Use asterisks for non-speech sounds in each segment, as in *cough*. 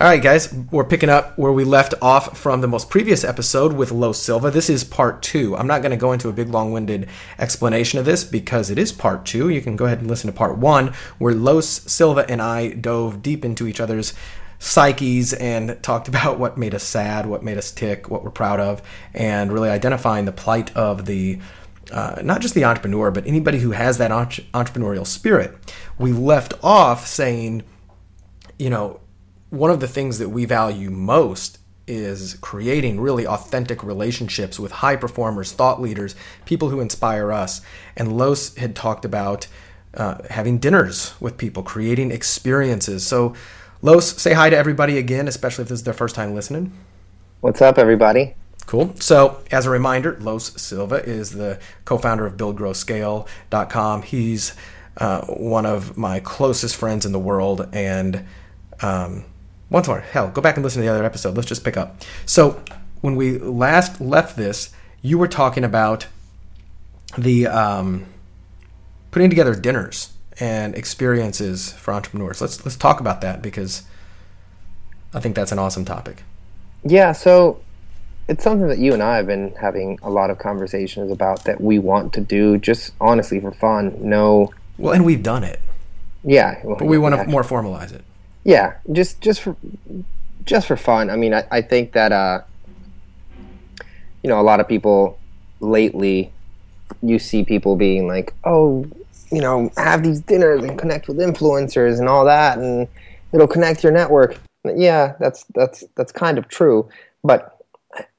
All right, guys, we're picking up where we left off from the most previous episode with Los Silva. This is part two. I'm not going to go into a big, long winded explanation of this because it is part two. You can go ahead and listen to part one, where Los Silva and I dove deep into each other's psyches and talked about what made us sad, what made us tick, what we're proud of, and really identifying the plight of the uh, not just the entrepreneur, but anybody who has that entre- entrepreneurial spirit. We left off saying, you know, one of the things that we value most is creating really authentic relationships with high performers, thought leaders, people who inspire us. And Los had talked about uh, having dinners with people, creating experiences. So, Los, say hi to everybody again, especially if this is their first time listening. What's up, everybody? Cool. So, as a reminder, Los Silva is the co founder of BuildGrowScale.com. He's uh, one of my closest friends in the world. And um, once more, hell, go back and listen to the other episode. Let's just pick up. So, when we last left this, you were talking about the um, putting together dinners and experiences for entrepreneurs. Let's let's talk about that because I think that's an awesome topic. Yeah, so it's something that you and I have been having a lot of conversations about that we want to do just honestly for fun. No. Well, and we've done it. Yeah. But we want to more formalize it. Yeah, just just for just for fun. I mean, I, I think that uh, you know a lot of people lately you see people being like, oh, you know, have these dinners and connect with influencers and all that, and it'll connect your network. Yeah, that's that's that's kind of true. But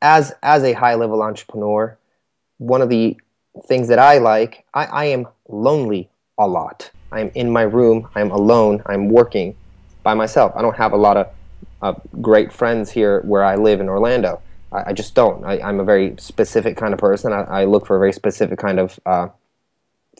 as as a high level entrepreneur, one of the things that I like, I, I am lonely a lot. I'm in my room. I'm alone. I'm working by myself. I don't have a lot of uh, great friends here where I live in Orlando. I, I just don't. I, am a very specific kind of person. I, I, look for a very specific kind of uh,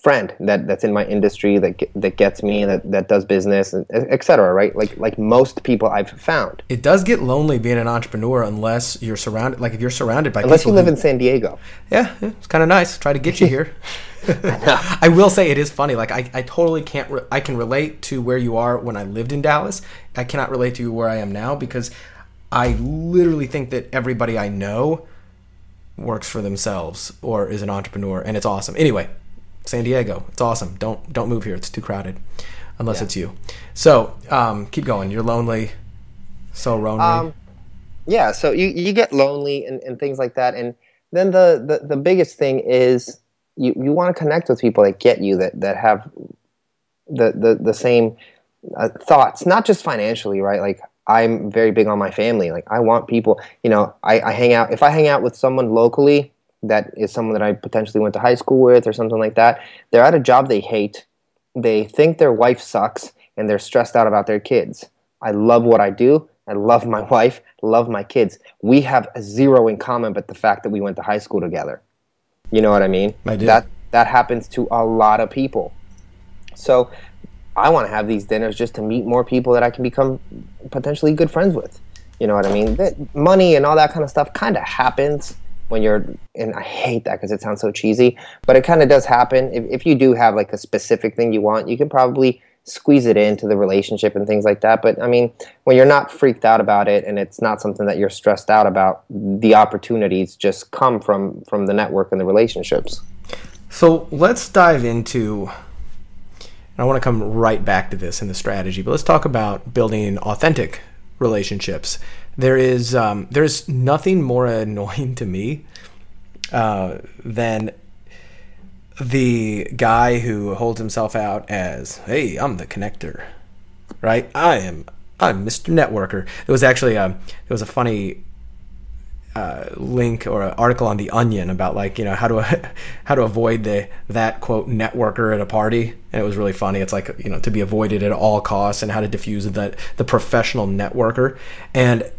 friend that that's in my industry that that gets me that that does business etc right like like most people i've found it does get lonely being an entrepreneur unless you're surrounded like if you're surrounded by unless you live who, in san diego yeah, yeah it's kind of nice try to get you *laughs* here *laughs* I, I, will say it is funny like i, I totally can't re- i can relate to where you are when i lived in dallas i cannot relate to where i am now because i literally think that everybody i know works for themselves or is an entrepreneur and it's awesome anyway San Diego. It's awesome. Don't don't move here. It's too crowded, unless yeah. it's you. So um, keep going. You're lonely. So lonely. Um, yeah. So you you get lonely and, and things like that, and then the, the the biggest thing is you you want to connect with people that get you that that have the the the same uh, thoughts, not just financially, right? Like I'm very big on my family. Like I want people, you know, I, I hang out. If I hang out with someone locally, that is someone that I potentially went to high school with or something like that. They're at a job they hate. They think their wife sucks and they're stressed out about their kids. I love what I do. I love my *laughs* wife, love my kids. We have zero in common but the fact that we went to high school together. You know what I mean? I do. That that happens to a lot of people. So I want to have these dinners just to meet more people that I can become potentially good friends with. You know what I mean? That money and all that kind of stuff kind of happens when you're and I hate that because it sounds so cheesy, but it kind of does happen. If, if you do have like a specific thing you want, you can probably squeeze it into the relationship and things like that. But I mean, when you're not freaked out about it and it's not something that you're stressed out about, the opportunities just come from from the network and the relationships. So let's dive into. I want to come right back to this in the strategy, but let's talk about building authentic relationships there is um, there's nothing more annoying *laughs* to me uh, than the guy who holds himself out as, "Hey, I'm the connector," right? I am I'm Mr. Networker. It was actually a it was a funny uh, link or an article on the Onion about like you know how to *laughs* how to avoid the that quote networker at a party, and it was really funny. It's like you know to be avoided at all costs, and how to diffuse the the professional networker. And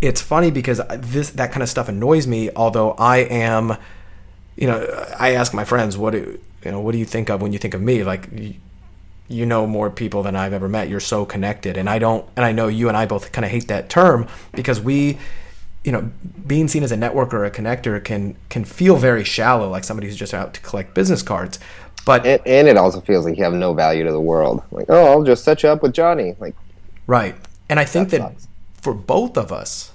it's funny because this that kind of stuff annoys me. Although I am, you know, I ask my friends, what do you know, what do you think of when you think of me? Like, you, you know more people than I've ever met. You're so connected, and I don't. And I know you and I both kind of hate that term because we, you know, being seen as a networker or a connector can can feel very shallow, like somebody who's just out to collect business cards. But and, and it also feels like you have no value to the world. Like, oh, I'll just set you up with Johnny. Like, right. And I think that, that for both of us,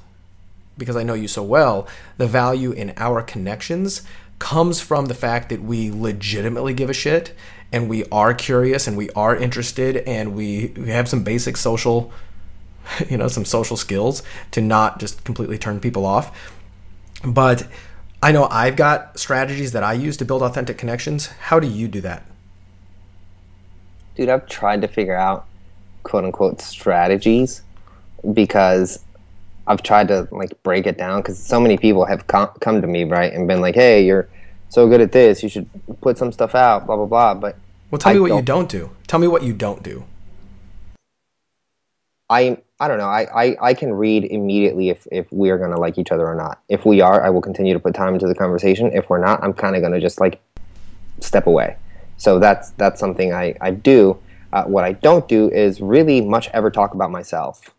because I know you so well, the value in our connections comes from the fact that we legitimately give a shit and we are curious and we are interested and we, we have some basic social *laughs* you know some social skills to not just completely turn people off. But i know i've got strategies that i use to build authentic connections. How do you do that? Dude i've tried to figure out quote unquote strategies because I've tried to like break it down because so many people have com- come to me right and been like, "Hey, you're so good at this. You should put some stuff out." Blah blah blah. But well, tell me what don't, you don't do. Tell me what you don't do. I I don't know. I, I, I can read immediately if, if we are gonna like each other or not. If we are, I will continue to put time into the conversation. If we're not, I'm kind of gonna just like step away. So that's that's something I I do. Uh, what I don't do is really much ever talk about myself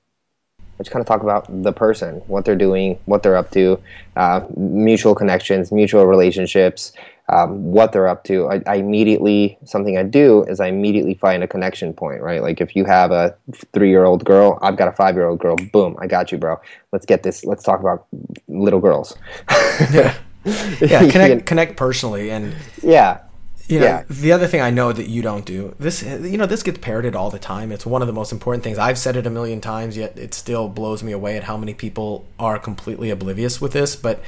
which kind of talk about the person, what they're doing, what they're up to, uh, mutual connections, mutual relationships, um, what they're up to. I, I, immediately something I do is I immediately find a connection point, right? Like if you have a three-year-old girl, I've got a five-year-old girl. Boom, I got you, bro. Let's get this. Let's talk about little girls. *laughs* yeah, *laughs* yeah. Connect, connect personally, and yeah, you know, yeah. the other thing I know that you don't do this, you know, this gets parroted all the time. It's one of the most important things. I've said it a million times, yet it still blows me away at how many people are completely oblivious with this. But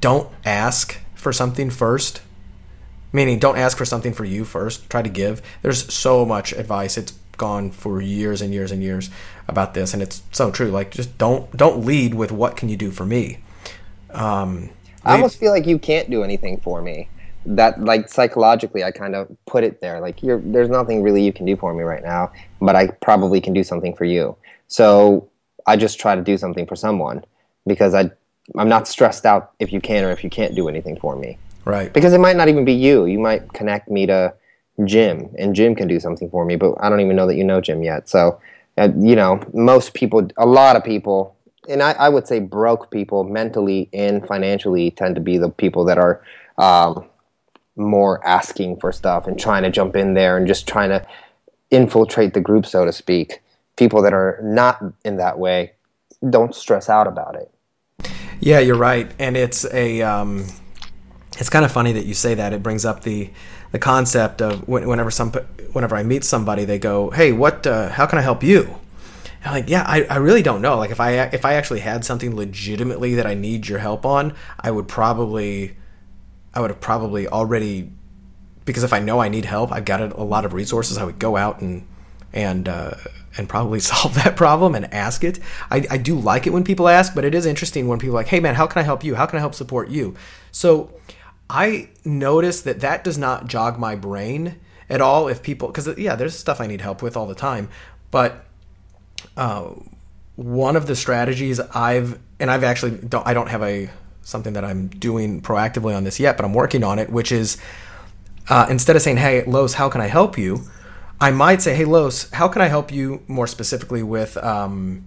don't ask for something first. Meaning, don't ask for something for you first. Try to give. There's so much advice. It's gone for years and years and years about this, and it's so true. Like, just don't don't lead with what can you do for me. Um, I almost feel like you can't do anything for me that like psychologically I kind of put it there like you're there's nothing really you can do for me right now but I probably can do something for you. So I just try to do something for someone because I I'm not stressed out if you can or if you can't do anything for me. Right. Because it might not even be you. You might connect me to Jim and Jim can do something for me but I don't even know that you know Jim yet. So uh, you know most people a lot of people and I, I would say broke people mentally and financially tend to be the people that are um, more asking for stuff and trying to jump in there and just trying to infiltrate the group, so to speak. People that are not in that way don't stress out about it. Yeah, you're right, and it's a um, it's kind of funny that you say that. It brings up the the concept of whenever some whenever I meet somebody, they go, "Hey, what? Uh, how can I help you?" I'm like, yeah, I, I really don't know. Like, if I if I actually had something legitimately that I need your help on, I would probably I would have probably already because if I know I need help, I've got a lot of resources. I would go out and and uh, and probably *laughs* solve that problem and ask it. I, I do like it when people ask, but it is interesting when people like, "Hey, man, how can I help you? How can I help support you?" So I notice that that does not jog my brain at all. If people, because yeah, there's stuff I need help with all the time, but uh, one of the strategies I've and I've actually don't I don't have a something that I'm doing proactively on this yet, but I'm working on it, which is uh, instead of saying, "Hey, Los, how can I help you?" I might say, "Hey, Los, how can I help you more specifically with?" Um,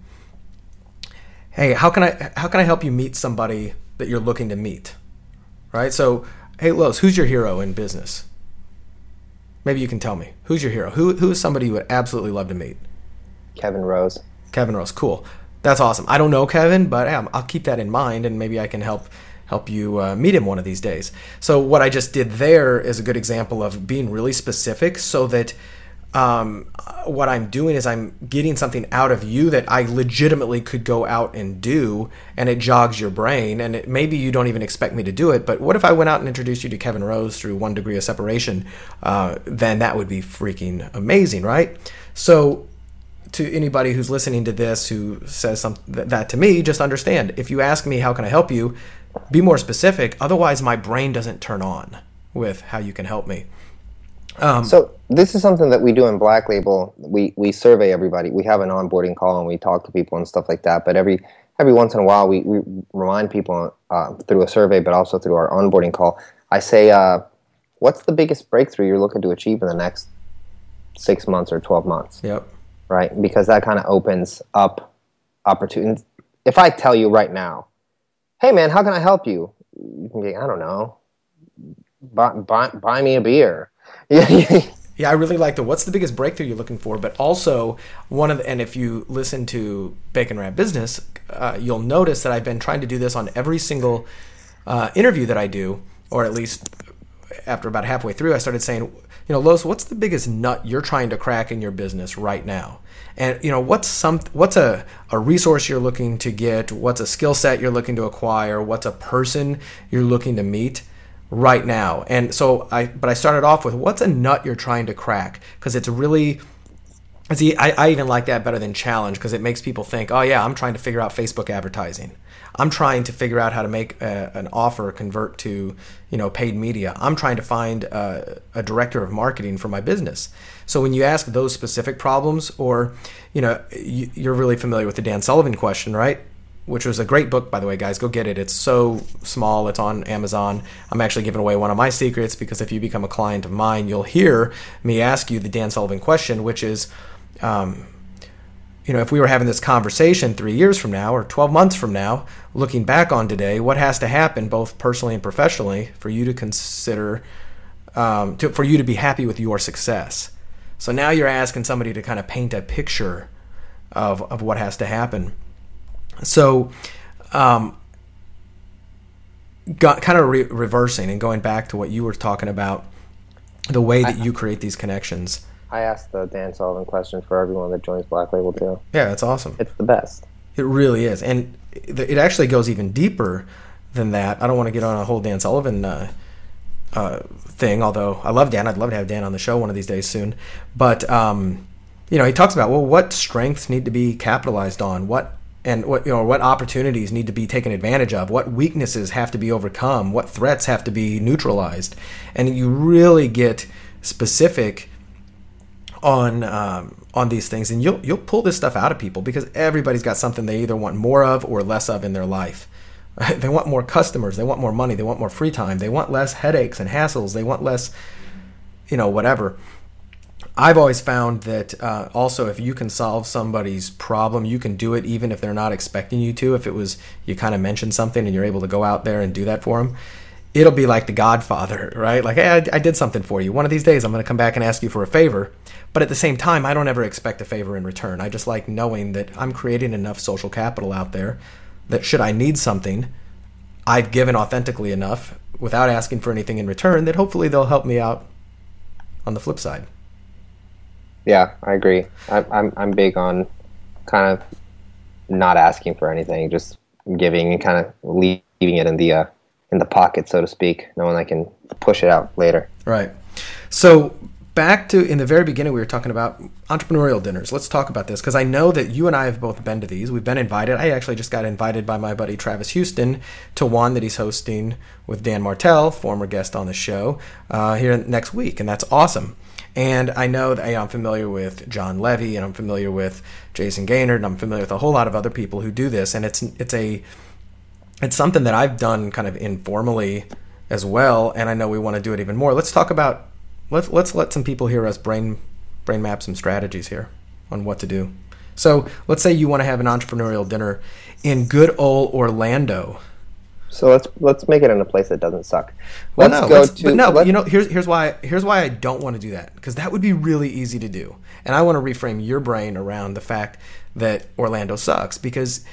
hey, how can I how can I help you meet somebody that you're looking to meet? Right. So, hey, Los, who's your hero in business? Maybe you can tell me who's your hero. Who who is somebody you would absolutely love to meet? Kevin Rose. Kevin Rose, cool. That's awesome. I don't know Kevin, but yeah, I'll keep that in mind, and maybe I can help help you uh, meet him one of these days. So what I just did there is a good example of being really specific, so that um, what I'm doing is I'm getting something out of you that I legitimately could go out and do, and it jogs your brain. And it, maybe you don't even expect me to do it, but what if I went out and introduced you to Kevin Rose through one degree of separation? Uh, then that would be freaking amazing, right? So to anybody who's listening to this who says some, that to me, just understand if you ask me, how can I help you? Be more specific. Otherwise, my brain doesn't turn on with how you can help me. Um, so this is something that we do in Black Label. We we survey everybody. We have an onboarding call and we talk to people and stuff like that. But every every once in a while, we, we remind people uh, through a survey, but also through our onboarding call. I say, uh, what's the biggest breakthrough you're looking to achieve in the next six months or twelve months? Yep right? Because that kind of opens up opportunities. If I tell you right now, hey man, how can I help you? You can be, I don't know, buy, buy, buy me a beer. *laughs* Yeah, I really like the what's the biggest breakthrough you're looking for, but also one of the, and if you listen to Bacon Wrapped Business, uh, you'll notice that I've been trying to do this on every single uh, interview that I do, or at least after about halfway through, I started saying, you know, Los, what's the biggest nut you're trying to crack in your business right now? And you know, what's some what's a, a resource you're looking to get? What's a skill set you're looking to acquire? What's a person you're looking to meet? right now. And so I, but I started off with what's a nut you're trying to crack because it's really. See, I, I even like that better than challenge because it makes people think, oh yeah, I'm trying to figure out Facebook advertising. I'm trying to figure out how to make a, an offer convert to, you know, paid media. I'm trying to find a, a director of marketing for my business. So when you ask those specific problems, or, you know, you, you're really familiar with the Dan Sullivan question, right? which was a great book, by the way, guys. Go get it. It's so small. It's on Amazon. I'm actually giving away one of my secrets because if you become a client of mine, you'll hear me ask you the Dan Sullivan question, which is, um, you know, if we were having this conversation three years from now or 12 months from now, looking back on today, what has to happen, both personally and professionally, for you to consider, um, to, for you to be happy with your success? So now you're asking somebody to kind of paint a picture of, of what has to happen. So, um, got kind of re- reversing and going back to what you were talking about, the way that you create these connections. I asked the Dan Sullivan question for everyone that joins Black Label too. Yeah, that's awesome. It's the best. It really is, and it actually goes even deeper than that. I don't want to get on a whole Dan Sullivan uh, uh, thing, although I love Dan. I'd love to have Dan on the show one of these days soon. But um, you know, he talks about well, what strengths need to be capitalized on, what and what you know what opportunities need to be taken advantage of what weaknesses have to be overcome what threats have to be neutralized and you really get specific on um, on these things and you'll you'll pull this stuff out of people because everybody's got something they either want more of or less of in their life *laughs* they want more customers they want more money they want more free time they want less headaches and hassles they want less you know whatever I've always found that uh, also if you can solve somebody's problem, you can do it even if they're not expecting you to. If it was you kind of mentioned something and you're able to go out there and do that for them, it'll be like the Godfather, right? Like, hey, I, I did something for you. One of these days, I'm going to come back and ask you for a favor. But at the same time, I don't ever expect a favor in return. I just like knowing that I'm creating enough social capital out there that should I need something, I've given authentically enough without asking for anything in return that hopefully they'll help me out on the flip side. Yeah, I agree. I'm I'm I'm big on kind of not asking for anything, just giving and kind of leaving it in the uh, in the pocket, so to speak, knowing I can push it out later. Right. So back to in the very beginning, we were talking about entrepreneurial dinners. Let's talk about this because I know that you and I have both been to these. We've been invited. I actually just got invited by my buddy Travis Houston to one that he's hosting with Dan Martell, former guest on the show, uh, here next week, and that's awesome. And I know that I'm familiar with Jon Levy and I'm familiar with Jayson Gaignard and I'm familiar with a whole lot of other people who do this. And it's it's a it's something that I've done kind of informally as well. And I know we want to do it even more. Let's talk about let's let's let some people hear us brain brain map some strategies here on what to do. So let's say you want to have an entrepreneurial dinner in good old Orlando. So let's let's make it in a place that doesn't suck. Let's no, go to, but no, but you know, here's here's why here's why I don't want to do that because that would be really easy to do, and I want to reframe your brain around the fact that Orlando sucks because.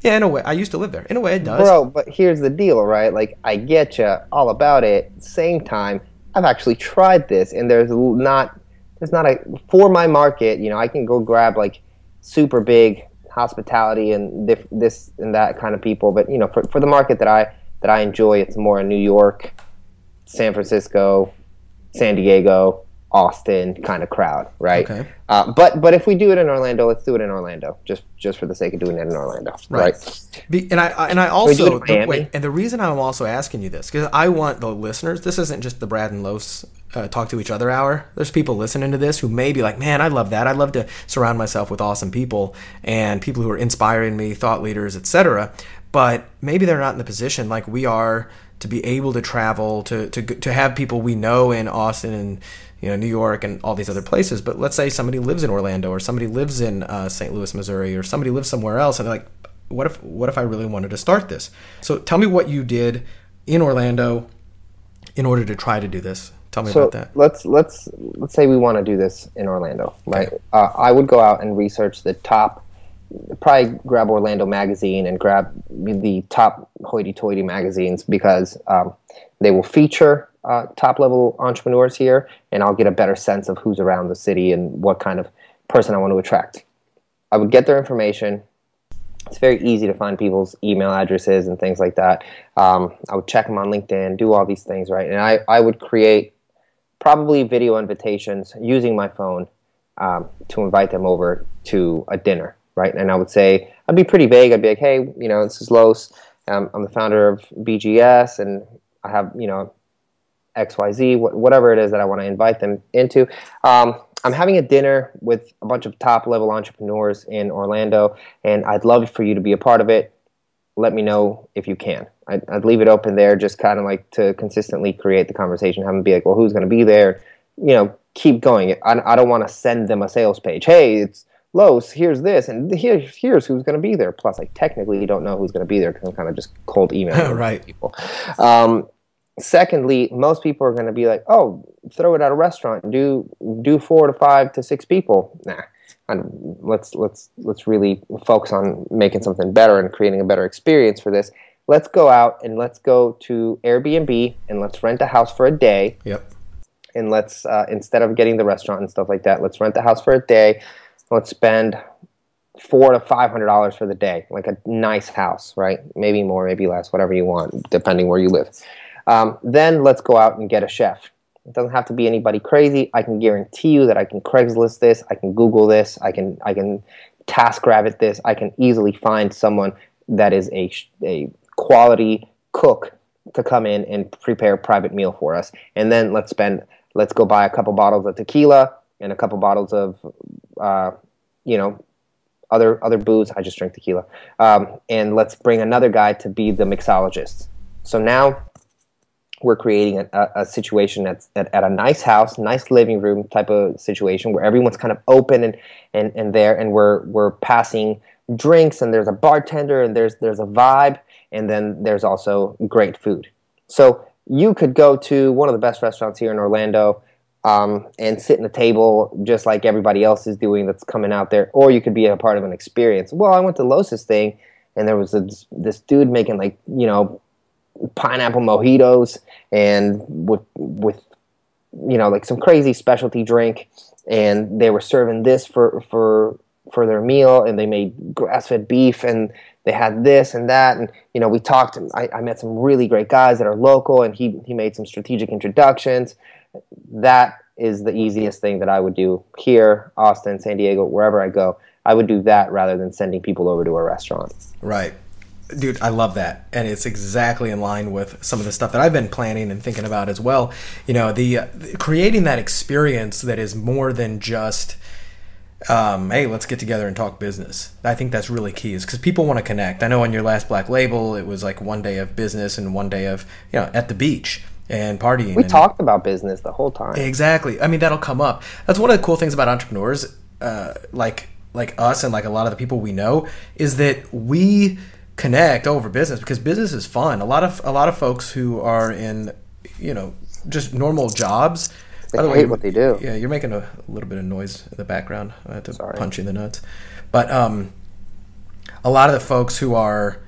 Yeah, in a way, I used to live there. In a way, it does. Bro, but here's the deal, right? Like, I get you all about it. Same time, I've actually tried this, and there's not, there's not a for my market. You know, I can go grab like super big hospitality and this and that kind of people. But you know, for, for the market that I that I enjoy, it's more in New York, San Francisco, San Diego, Austin kind of crowd, right? Okay. Uh, but but if we do it in Orlando, let's do it in Orlando, just just for the sake of doing it in Orlando, right? right? Be, and I and I also the, wait, and the reason I'm also asking you this because I want the listeners. This isn't just the Brad and Los uh, talk to each other hour. There's people listening to this who may be like, man, I love that. I love to surround myself with awesome people and people who are inspiring me, thought leaders, etc. But maybe they're not in the position like we are to be able to travel to to to have people we know in Austin and you know New York and all these other places. But let's say somebody lives in Orlando or somebody lives in uh, St. Louis, Missouri, or somebody lives somewhere else, and they're like, what if what if I really wanted to start this? So tell me what you did in Orlando in order to try to do this. Tell me so about that. let's let's let's say we want to do this in Orlando, right? Uh, I would go out and research the top, probably grab Orlando Magazine and grab the top hoity-toity magazines because um, they will feature uh, top-level entrepreneurs here, and I'll get a better sense of who's around the city and what kind of person I want to attract. I would get their information. It's very easy to find people's email addresses and things like that. Um, I would check them on LinkedIn, do all these things, right? And I, I would create probably video invitations using my phone um, to invite them over to a dinner, right? And I would say, I'd be pretty vague. I'd be like, hey, you know, this is Los. Um, I'm the founder of BGS, and I have, you know, XYZ, wh- whatever it is that I want to invite them into. Um, I'm having a dinner with a bunch of top level entrepreneurs in Orlando, and I'd love for you to be a part of it. Let me know if you can. I'd, I'd leave it open there, just kind of like to consistently create the conversation. Have them be like, well, who's going to be there? You know, keep going. I, I don't want to send them a sales page. Hey, it's Los, here's this, and here, here's who's going to be there. Plus, I technically don't know who's going to be there because I'm kind of just cold emailing *laughs* Right. people. Um, secondly, most people are going to be like, "Oh, throw it at a restaurant and do do four to five to six people." Nah, and let's let's let's really focus on making something better and creating a better experience for this. Let's go out and let's go to Airbnb and let's rent a house for a day Yep. and let's uh, instead of getting the restaurant and stuff like that, let's rent the house for a day. Let's spend four to five hundred dollars for the day, like a nice house, right? Maybe more, maybe less, whatever you want, depending where you live. Um, then let's go out and get a chef. It doesn't have to be anybody crazy. I can guarantee you that I can Craigslist this, I can Google this, I can I can Task Rabbit this. I can easily find someone that is a a quality cook to come in and prepare a private meal for us. And then let's spend let's go buy a couple bottles of tequila and a couple bottles of uh, you know other other booze. I just drink tequila. Um, and let's bring another guy to be the mixologist. So now we're creating a, a, a situation that's at, at a nice house, nice living room type of situation where everyone's kind of open and, and, and there, and we're we're passing drinks, and there's a bartender, and there's there's a vibe, and then there's also great food. So you could go to one of the best restaurants here in Orlando um, and sit in a table just like everybody else is doing that's coming out there, or you could be a part of an experience. Well, I went to Los's thing, and there was this, this dude making like you know pineapple mojitos and with with you know like some crazy specialty drink, and they were serving this for for for their meal, and they made grass fed beef and they had this and that and you know we talked I, I met some really great guys that are local and he he made some strategic introductions that is the easiest thing that I would do here, Austin, San Diego, wherever I go. I would do that rather than sending people over to a restaurant. Right. Dude, I love that. And it's exactly in line with some of the stuff that I've been planning and thinking about as well. You know, the, uh, creating that experience that is more than just um, hey, let's get together and talk business. I think that's really key, is because people want to connect. I know on your last Black Label, it was like one day of business and one day of you know at the beach and partying. We and, talked about business the whole time. Exactly. I mean, that'll come up. That's one of the cool things about entrepreneurs, uh, like like us and like a lot of the people we know, is that we connect over business because business is fun. A lot of a lot of folks who are in, you know, just normal jobs. They hate what they do. Yeah, you're making a little bit of noise in the background. I had to Sorry. punch you in the nuts. But um, a lot of the folks who are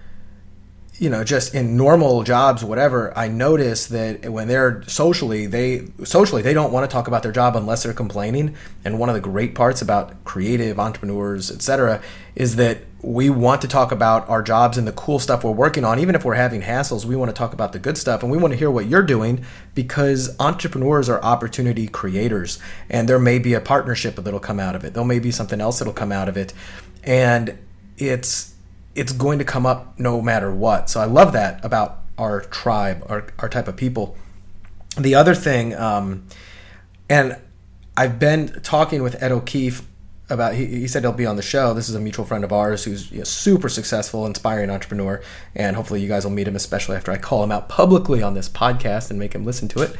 you know just in normal jobs whatever i notice that when they're socially they socially they don't want to talk about their job unless they're complaining. And one of the great parts about creative entrepreneurs etc is that we want to talk about our jobs and the cool stuff we're working on. Even if we're having hassles we want to talk about the good stuff and we want to hear what you're doing because entrepreneurs are opportunity creators. And there may be a partnership that'll come out of it. There may be something else that'll come out of it. And it's it's going to come up no matter what. So I love that about our tribe, our, our type of people. The other thing, um, and I've been talking with Ed O'Keefe about, he, he said he'll be on the show. This is a mutual friend of ours who's a super successful, inspiring entrepreneur. And hopefully you guys will meet him, especially after I call him out publicly on this podcast and make him listen to it.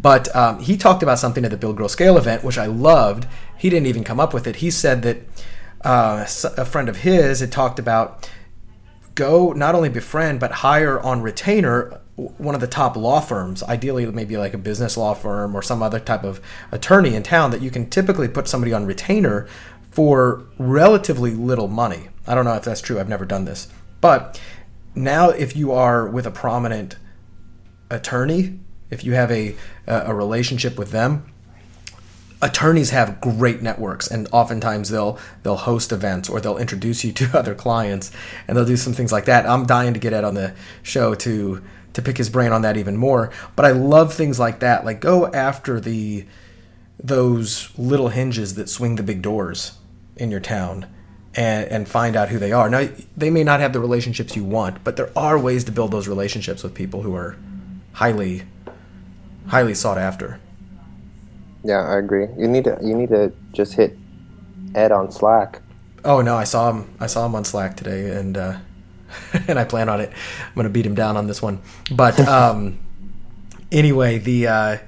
But um, he talked about something at the Build Grow Scale event, which I loved. He didn't even come up with it. He said that uh, a friend of his had talked about go not only befriend but hire on retainer one of the top law firms, ideally maybe like a business law firm or some other type of attorney in town that you can typically put somebody on retainer for relatively little money. I don't know if that's true. I've never done this. But now if you are with a prominent attorney, if you have a a relationship with them, attorneys have great networks and oftentimes they'll they'll host events or they'll introduce you *laughs* to other clients and they'll do some things like that. I'm dying to get Ed on the show to to pick his brain on that even more. But I love things like that. Like go after the those little hinges that swing the big doors in your town and, and find out who they are. Now they may not have the relationships you want, but there are ways to build those relationships with people who are highly highly sought after. Yeah, I agree. You need to you need to just hit Ed on Slack. Oh no, I saw him. I saw him on Slack today, and uh, *laughs* and I plan on it. I'm gonna beat him down on this one. But *laughs* um, anyway, the uh,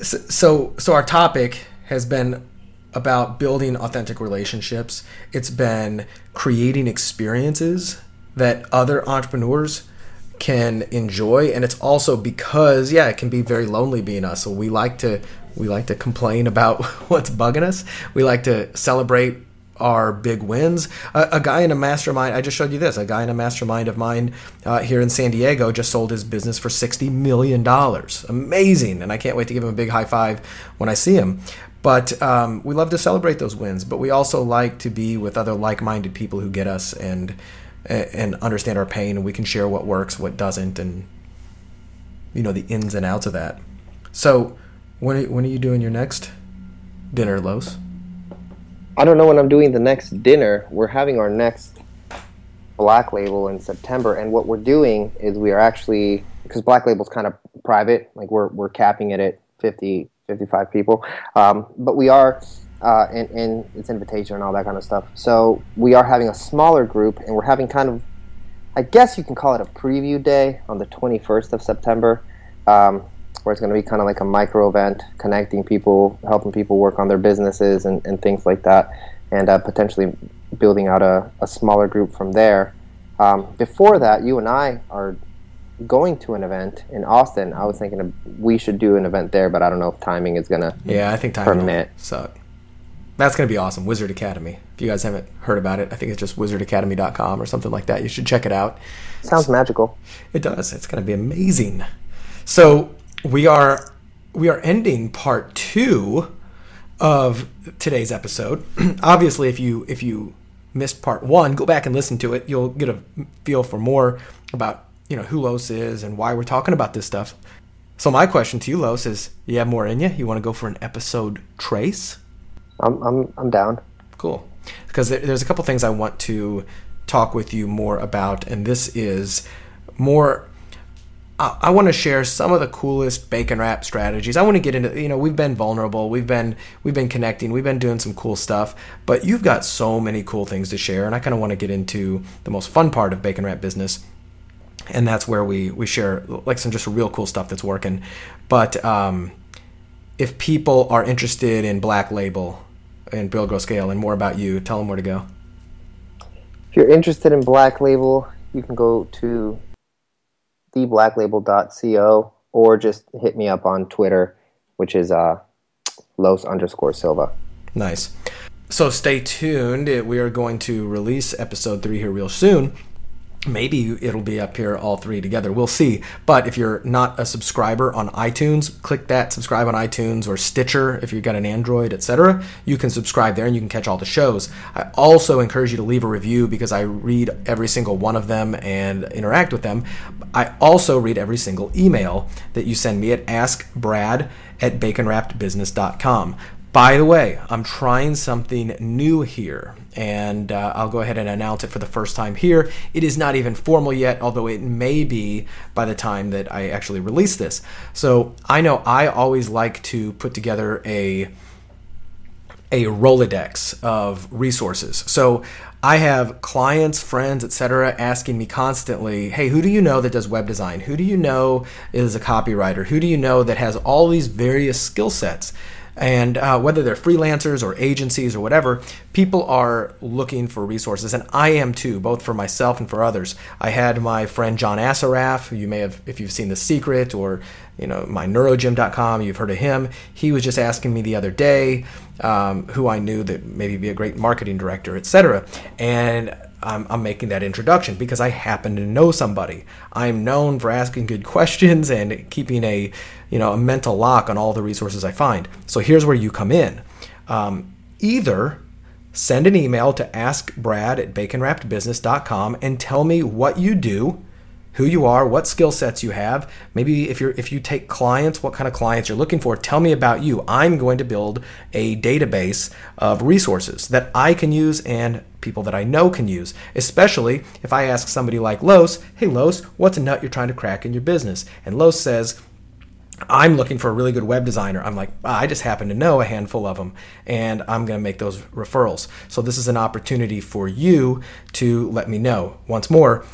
so so our topic has been about building authentic relationships. It's been creating experiences that other entrepreneurs can enjoy and it's also because yeah it can be very lonely being us. So we like to we like to complain about *laughs* what's bugging us. We like to celebrate our big wins. A, a guy in a mastermind i just showed you this a guy in a mastermind of mine uh, here in san diego just sold his business for 60 million dollars. Amazing and i can't wait to give him a big high five when i see him. But um, we love to celebrate those wins but we also like to be with other like-minded people who get us and and understand our pain and we can share what works what doesn't and you know the ins and outs of that. So when are, when are you doing your next dinner los? I don't know when i'm doing the next dinner. We're having our next black label in september and what we're doing is we are actually because black label's kind of private like we're, we're capping it at 50 55 people um, but we are uh, and, and its invitation and all that kind of stuff. So we are having a smaller group, and we're having kind of, I guess you can call it a preview day on the 21st of September, um, where it's going to be kind of like a micro event, connecting people, helping people work on their businesses and, and things like that, and uh, potentially building out a, a smaller group from there. Um, before that, you and I are going to an event in Austin. I was thinking we should do an event there, but I don't know if timing is going to yeah, I think timing permit. suck. That's going to be awesome. Wizard Academy. If you guys haven't heard about it, I think it's just wizardacademy.com or something like that. You should check it out. Sounds magical. It does. It's going to be amazing. So, we are we are ending part 2 of today's episode. *clears throat* Obviously, if you if you missed part 1, go back and listen to it. You'll get a feel for more about, you know, who Los is and why we're talking about this stuff. So my question to you, Los, is you have more in you? You want to go for an episode trace? I'm I'm I'm down. Cool. Because there's a couple things I want to talk with you more about, and this is more. I, want to share some of the coolest bacon wrap strategies. I want to get into. You know, we've been vulnerable. We've been we've been connecting. We've been doing some cool stuff. But you've got so many cool things to share, and I kind of want to get into the most fun part of bacon wrap business and that's where we we share like some just real cool stuff that's working. But um, if people are interested in Black Label and Build Grow Scale and more about you, tell them where to go. If you're interested in Black Label, you can go to theblacklabel.co or just hit me up on Twitter, which is uh, Los underscore Silva. Nice. So stay tuned. We are going to release episode three here real soon maybe it'll be up here all three together. We'll see. But if you're not a subscriber on itunes click that subscribe on itunes or stitcher if you've got an android etc you can subscribe there and you can catch all the shows. I also encourage you to leave a review because i read every single one of them and interact with them. I also read every single email that you send me at askbrad at baconwrappedbusiness.com by the way, I'm trying something new here, and uh, I'll go ahead and announce it for the first time here. It is not even formal yet, although it may be by the time that I actually release this. So I know I always like to put together a a Rolodex of resources. So I have clients, friends, etc., asking me constantly, "Hey, who do you know that does web design? Who do you know is a copywriter? Who do you know that has all these various skill sets?" And uh, whether they're freelancers or agencies or whatever, people are looking for resources, and I am too, both for myself and for others. I had my friend John Assaraf, who you may have, if you've seen The Secret or you know my neurogym.com you've heard of him. He was just asking me the other day um, who i knew that maybe be a great marketing director etc and I'm, I'm, making that introduction because i happen to know somebody. I'm known for asking good questions and keeping a you know a mental lock on all the resources i find. So here's where you come in. Um, either send an email to askbrad at baconwrappedbusiness.com and tell me what you do who you are, what skill sets you have. Maybe if you're if you take clients, what kind of clients you're looking for. Tell me about you. I'm going to build a database of resources that I can use and people that I know can use. Especially if I ask somebody like Los, "Hey Los, what's a nut you're trying to crack in your business?" And Los says, I'm looking for a really good web designer. I'm like, ah, I just happen to know a handful of them, and I'm going to make those referrals. So, this is an opportunity for you to let me know. Once more,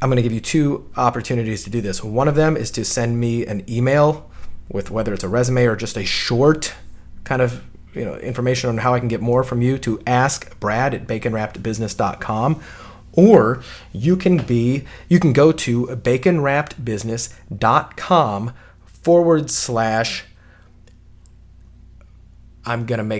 I'm going to give you two opportunities to do this. One of them is to send me an email with whether it's a resume or just a short kind of you know information on how I can get more from you to ask Brad at baconwrappedbusiness.com or you can be you can go to baconwrappedbusiness.com forward slash I'm gonna make